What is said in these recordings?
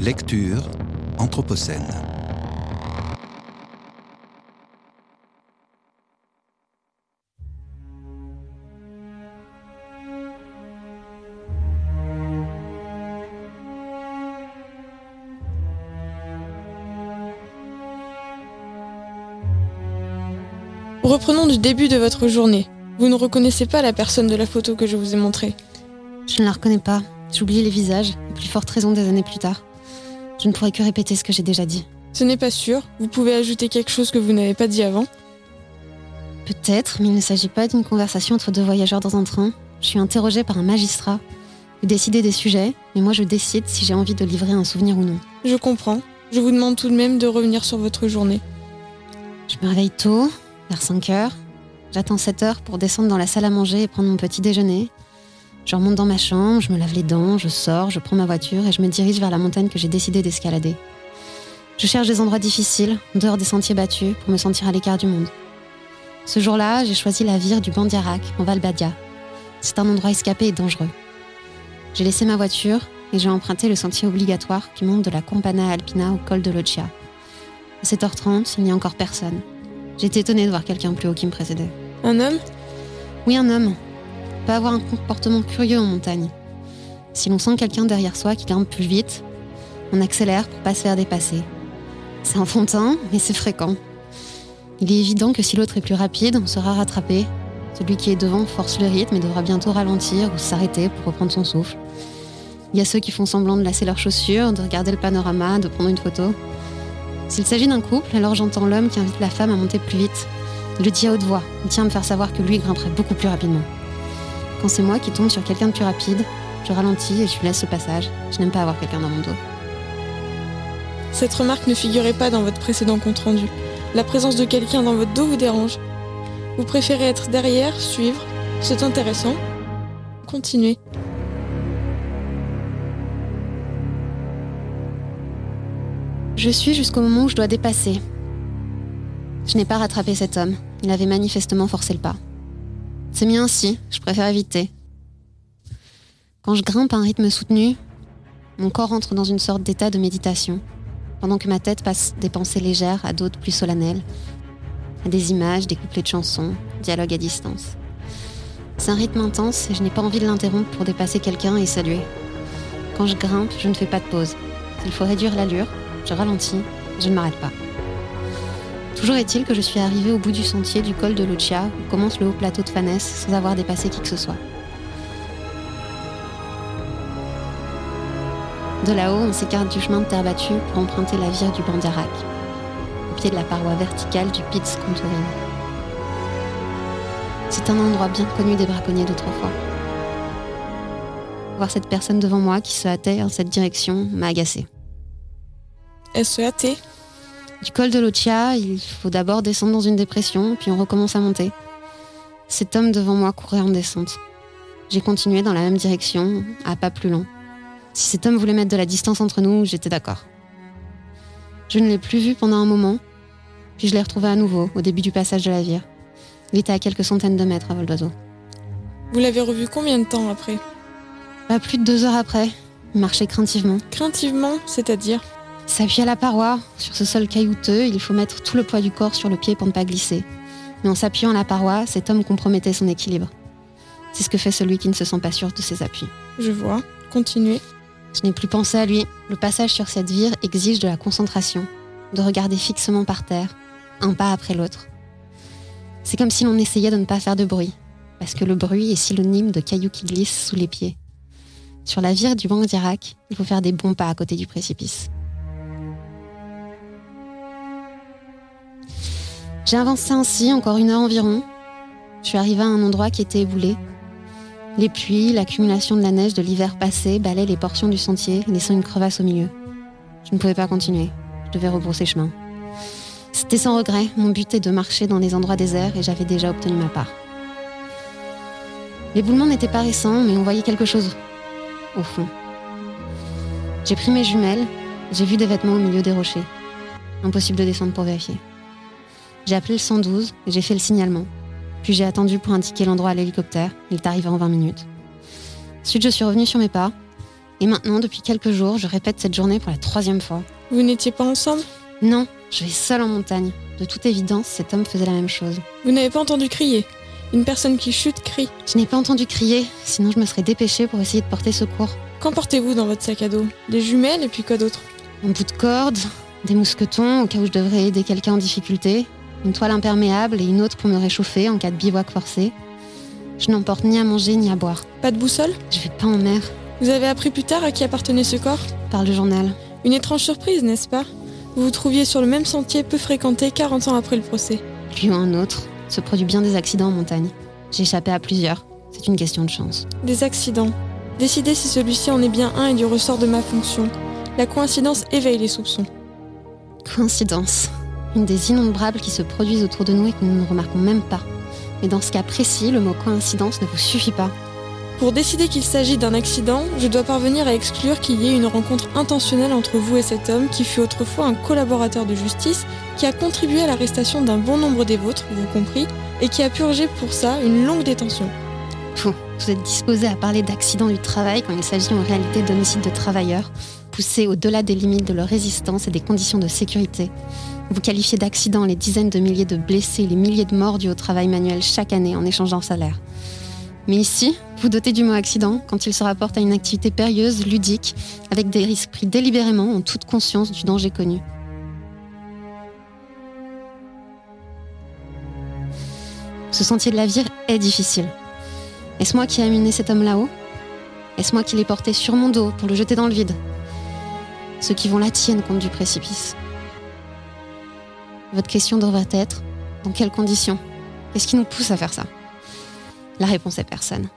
Lecture Anthropocène. Reprenons du début de votre journée. Vous ne reconnaissez pas la personne de la photo que je vous ai montrée. Je ne la reconnais pas. J'oublie les visages, plus forte raison des années plus tard. Je ne pourrais que répéter ce que j'ai déjà dit. Ce n'est pas sûr. Vous pouvez ajouter quelque chose que vous n'avez pas dit avant. Peut-être, mais il ne s'agit pas d'une conversation entre deux voyageurs dans un train. Je suis interrogée par un magistrat. Vous décidez des sujets, mais moi je décide si j'ai envie de livrer un souvenir ou non. Je comprends. Je vous demande tout de même de revenir sur votre journée. Je me réveille tôt, vers 5 heures. J'attends 7 heures pour descendre dans la salle à manger et prendre mon petit déjeuner. Je remonte dans ma chambre, je me lave les dents, je sors, je prends ma voiture et je me dirige vers la montagne que j'ai décidé d'escalader. Je cherche des endroits difficiles, en dehors des sentiers battus, pour me sentir à l'écart du monde. Ce jour-là, j'ai choisi la vire du Bandiarak, en Valbadia. C'est un endroit escapé et dangereux. J'ai laissé ma voiture et j'ai emprunté le sentier obligatoire qui monte de la Campana Alpina au col de Loccia. À 7h30, il n'y a encore personne. J'étais étonnée de voir quelqu'un plus haut qui me précédait. Un homme? Oui, un homme. Peut avoir un comportement curieux en montagne. Si l'on sent quelqu'un derrière soi qui grimpe plus vite, on accélère pour pas se faire dépasser. C'est enfantin, mais c'est fréquent. Il est évident que si l'autre est plus rapide, on sera rattrapé. Celui qui est devant force le rythme et devra bientôt ralentir ou s'arrêter pour reprendre son souffle. Il y a ceux qui font semblant de lasser leurs chaussures, de regarder le panorama, de prendre une photo. S'il s'agit d'un couple, alors j'entends l'homme qui invite la femme à monter plus vite. Il le dit à haute voix, il tient à me faire savoir que lui grimperait beaucoup plus rapidement. Quand c'est moi qui tombe sur quelqu'un de plus rapide, je ralentis et je lui laisse le passage. Je n'aime pas avoir quelqu'un dans mon dos. Cette remarque ne figurait pas dans votre précédent compte-rendu. La présence de quelqu'un dans votre dos vous dérange. Vous préférez être derrière, suivre. C'est intéressant. Continuez. Je suis jusqu'au moment où je dois dépasser. Je n'ai pas rattrapé cet homme. Il avait manifestement forcé le pas. C'est mieux ainsi, je préfère éviter. Quand je grimpe à un rythme soutenu, mon corps entre dans une sorte d'état de méditation, pendant que ma tête passe des pensées légères à d'autres plus solennelles, à des images, des couplets de chansons, dialogues à distance. C'est un rythme intense et je n'ai pas envie de l'interrompre pour dépasser quelqu'un et saluer. Quand je grimpe, je ne fais pas de pause. S'il faut réduire l'allure, je ralentis, je ne m'arrête pas. Toujours est-il que je suis arrivée au bout du sentier du col de Lucia, où commence le haut plateau de Fanès, sans avoir dépassé qui que ce soit. De là-haut, on s'écarte du chemin de terre battue pour emprunter la vire du Bandiarak, au pied de la paroi verticale du Pitz Contouring. C'est un endroit bien connu des braconniers d'autrefois. Voir cette personne devant moi qui se hâtait en cette direction m'a agacée. Elle se hâtait? Du col de Lucia, il faut d'abord descendre dans une dépression, puis on recommence à monter. Cet homme devant moi courait en descente. J'ai continué dans la même direction, à pas plus long. Si cet homme voulait mettre de la distance entre nous, j'étais d'accord. Je ne l'ai plus vu pendant un moment, puis je l'ai retrouvé à nouveau au début du passage de la vire. Il était à quelques centaines de mètres à vol d'oiseau. Vous l'avez revu combien de temps après? Pas plus de deux heures après. Il marchait craintivement. Craintivement, c'est-à-dire? S'appuie à la paroi. Sur ce sol caillouteux, il faut mettre tout le poids du corps sur le pied pour ne pas glisser. Mais en s'appuyant à la paroi, cet homme compromettait son équilibre. C'est ce que fait celui qui ne se sent pas sûr de ses appuis. Je vois. Continuez. Je n'ai plus pensé à lui. Le passage sur cette vire exige de la concentration, de regarder fixement par terre, un pas après l'autre. C'est comme si l'on essayait de ne pas faire de bruit, parce que le bruit est synonyme de cailloux qui glissent sous les pieds. Sur la vire du banc d'Irak, il faut faire des bons pas à côté du précipice. J'ai avancé ainsi encore une heure environ. Je suis arrivée à un endroit qui était éboulé. Les pluies, l'accumulation de la neige de l'hiver passé balaient les portions du sentier, laissant une crevasse au milieu. Je ne pouvais pas continuer. Je devais rebrousser chemin. C'était sans regret. Mon but est de marcher dans les endroits déserts et j'avais déjà obtenu ma part. L'éboulement n'était pas récent, mais on voyait quelque chose au fond. J'ai pris mes jumelles, j'ai vu des vêtements au milieu des rochers. Impossible de descendre pour vérifier. J'ai appelé le 112 et j'ai fait le signalement. Puis j'ai attendu pour indiquer l'endroit à l'hélicoptère. Il est arrivé en 20 minutes. Ensuite, je suis revenue sur mes pas Et maintenant, depuis quelques jours, je répète cette journée pour la troisième fois. Vous n'étiez pas ensemble? Non, je vais seule en montagne. De toute évidence, cet homme faisait la même chose. Vous n'avez pas entendu crier? Une personne qui chute crie. Je n'ai pas entendu crier, sinon je me serais dépêchée pour essayer de porter secours. Qu'en portez-vous dans votre sac à dos? Des jumelles et puis quoi d'autre? Un bout de corde, des mousquetons au cas où je devrais aider quelqu'un en difficulté, une toile imperméable et une autre pour me réchauffer en cas de bivouac forcé. Je n'emporte ni à manger ni à boire. Pas de boussole? Je vais pas en mer. Vous avez appris plus tard à qui appartenait ce corps? Par le journal. Une étrange surprise, n'est-ce pas? Vous vous trouviez sur le même sentier peu fréquenté 40 ans après le procès. Lui ou un autre, se produit bien des accidents en montagne. J'ai échappé à plusieurs. C'est une question de chance. Des accidents. Décider si celui-ci en est bien un est du ressort de ma fonction. La coïncidence éveille les soupçons. Coïncidence. Une des innombrables qui se produisent autour de nous et que nous ne remarquons même pas. Mais dans ce cas précis, le mot coïncidence ne vous suffit pas. Pour décider qu'il s'agit d'un accident, je dois parvenir à exclure qu'il y ait une rencontre intentionnelle entre vous et cet homme qui fut autrefois un collaborateur de justice, qui a contribué à l'arrestation d'un bon nombre des vôtres, vous compris, et qui a purgé pour ça une longue détention. Vous, vous êtes disposé à parler d'accident du travail quand il s'agit en réalité d'homicide de travailleurs, poussés au-delà des limites de leur résistance et des conditions de sécurité. Vous qualifiez d'accident les dizaines de milliers de blessés, les milliers de morts dus au travail manuel chaque année en échangeant salaire. Mais ici, vous dotez du mot accident quand il se rapporte à une activité périlleuse, ludique, avec des risques pris délibérément en toute conscience du danger connu. Ce sentier de la vie est difficile. Est-ce moi qui ai amené cet homme là-haut? Est-ce moi qui l'ai porté sur mon dos pour le jeter dans le vide? Ceux qui vont la tienne compte du précipice. Votre question devrait être dans quelles conditions Qu'est-ce qui nous pousse à faire ça? La réponse est personne.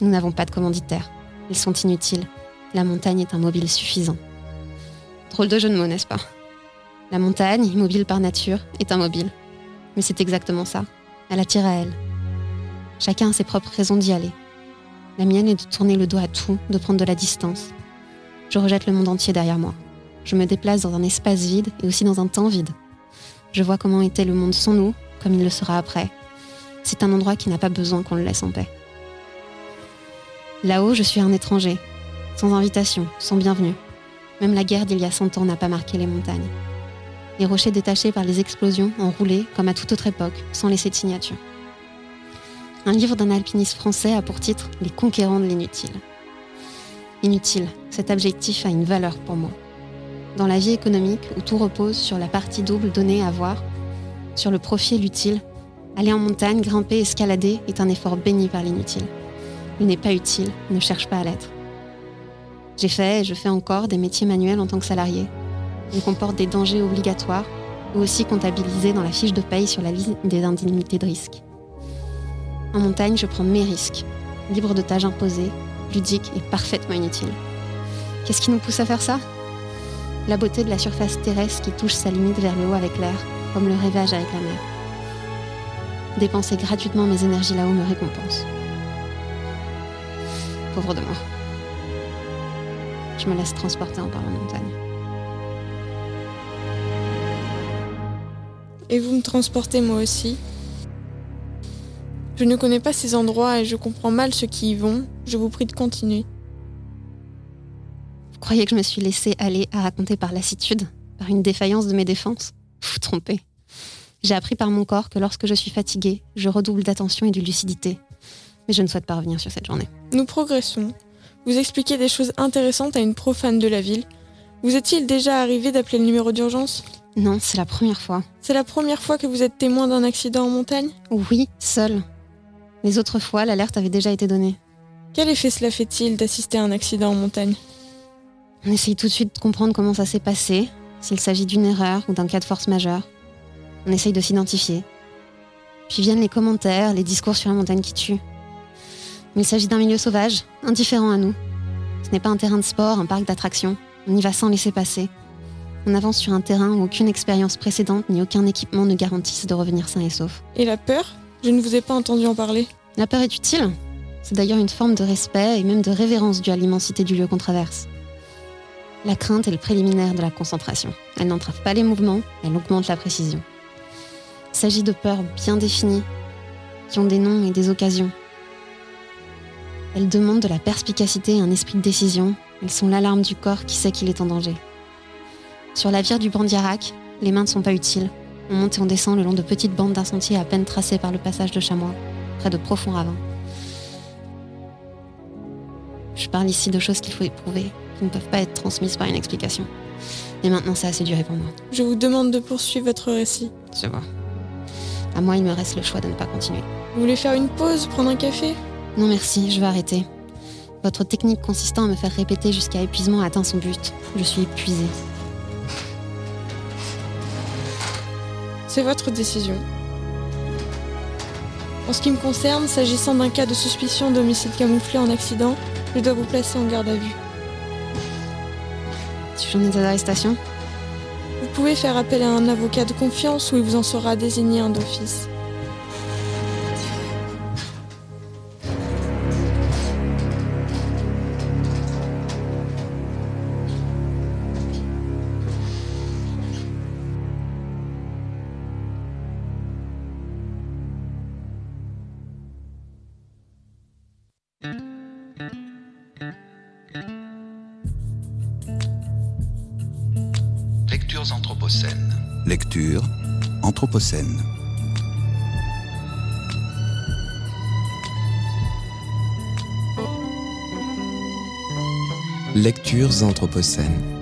Nous n'avons pas de commanditaires. Ils sont inutiles. La montagne est un mobile suffisant. Drôle de jeu de mots, n'est-ce pas? La montagne, immobile par nature, est un mobile. Mais c'est exactement ça. Elle attire à elle. Chacun a ses propres raisons d'y aller. La mienne est de tourner le dos à tout, de prendre de la distance. Je rejette le monde entier derrière moi. Je me déplace dans un espace vide et aussi dans un temps vide. Je vois comment était le monde sans nous, comme il le sera après. C'est un endroit qui n'a pas besoin qu'on le laisse en paix. Là-haut, je suis un étranger, sans invitation, sans bienvenue. Même la guerre d'il y a cent ans n'a pas marqué les montagnes. Les rochers détachés par les explosions, enroulés, comme à toute autre époque, sans laisser de signature. Un livre d'un alpiniste français a pour titre Les conquérants de l'inutile. Inutile, cet adjectif a une valeur pour moi. Dans la vie économique, où tout repose sur la partie double donnée à voir, sur le profit et l'utile, aller en montagne, grimper, escalader est un effort béni par l'inutile. Il n'est pas utile, ne cherche pas à l'être. J'ai fait et je fais encore des métiers manuels en tant que salarié. Ils comportent des dangers obligatoires ou aussi comptabilisés dans la fiche de paye sur la liste des indemnités de risque. En montagne, je prends mes risques, libre de tâches imposées, ludiques et parfaitement inutiles. Qu'est-ce qui nous pousse à faire ça? La beauté de la surface terrestre qui touche sa limite vers le haut avec l'air, comme le rêvage avec la mer. Dépenser gratuitement mes énergies là-haut me récompense. Pauvre de moi. Je me laisse transporter en parlant montagne. Et vous me transportez moi aussi. Je ne connais pas ces endroits et je comprends mal ceux qui y vont. Je vous prie de continuer. Croyez que je me suis laissée aller à raconter par lassitude, par une défaillance de mes défenses Vous vous trompez. J'ai appris par mon corps que lorsque je suis fatiguée, je redouble d'attention et de lucidité. Mais je ne souhaite pas revenir sur cette journée. Nous progressons. Vous expliquez des choses intéressantes à une profane de la ville. Vous est-il déjà arrivé d'appeler le numéro d'urgence? Non, c'est la première fois. C'est la première fois que vous êtes témoin d'un accident en montagne? Oui, seul. Les autres fois, l'alerte avait déjà été donnée. Quel effet cela fait-il d'assister à un accident en montagne? On essaye tout de suite de comprendre comment ça s'est passé, s'il s'agit d'une erreur ou d'un cas de force majeure. On essaye de s'identifier. Puis viennent les commentaires, les discours sur la montagne qui tue. Mais il s'agit d'un milieu sauvage, indifférent à nous. Ce n'est pas un terrain de sport, un parc d'attractions. On y va sans laisser passer. On avance sur un terrain où aucune expérience précédente ni aucun équipement ne garantissent de revenir sain et sauf. Et la peur? Je ne vous ai pas entendu en parler. La peur est utile. C'est d'ailleurs une forme de respect et même de révérence due à l'immensité du lieu qu'on traverse. La crainte est le préliminaire de la concentration. Elle n'entrave pas les mouvements, elle augmente la précision. Il s'agit de peurs bien définies, qui ont des noms et des occasions. Elles demandent de la perspicacité et un esprit de décision, Elles sont l'alarme du corps qui sait qu'il est en danger. Sur la vire du Bandiarac, les mains ne sont pas utiles. On monte et on descend le long de petites bandes d'un sentier à peine tracé par le passage de chamois, près de profonds ravins. Je parle ici de choses qu'il faut éprouver, qui ne peuvent pas être transmises par une explication. Et maintenant, c'est assez duré pour moi. Je vous demande de poursuivre votre récit. Je vois. À moi, il me reste le choix de ne pas continuer. Vous voulez faire une pause, prendre un café? Non merci, je vais arrêter. Votre technique consistant à me faire répéter jusqu'à épuisement a atteint son but. Je suis épuisée. C'est votre décision. En ce qui me concerne, s'agissant d'un cas de suspicion d'homicide camouflé en accident, je dois vous placer en garde à vue. Tu journée d'arrestation Vous pouvez faire appel à un avocat de confiance où il vous en sera désigné un d'office. Lectures anthropocènes. Lecture Anthropocène. Lectures anthropocènes.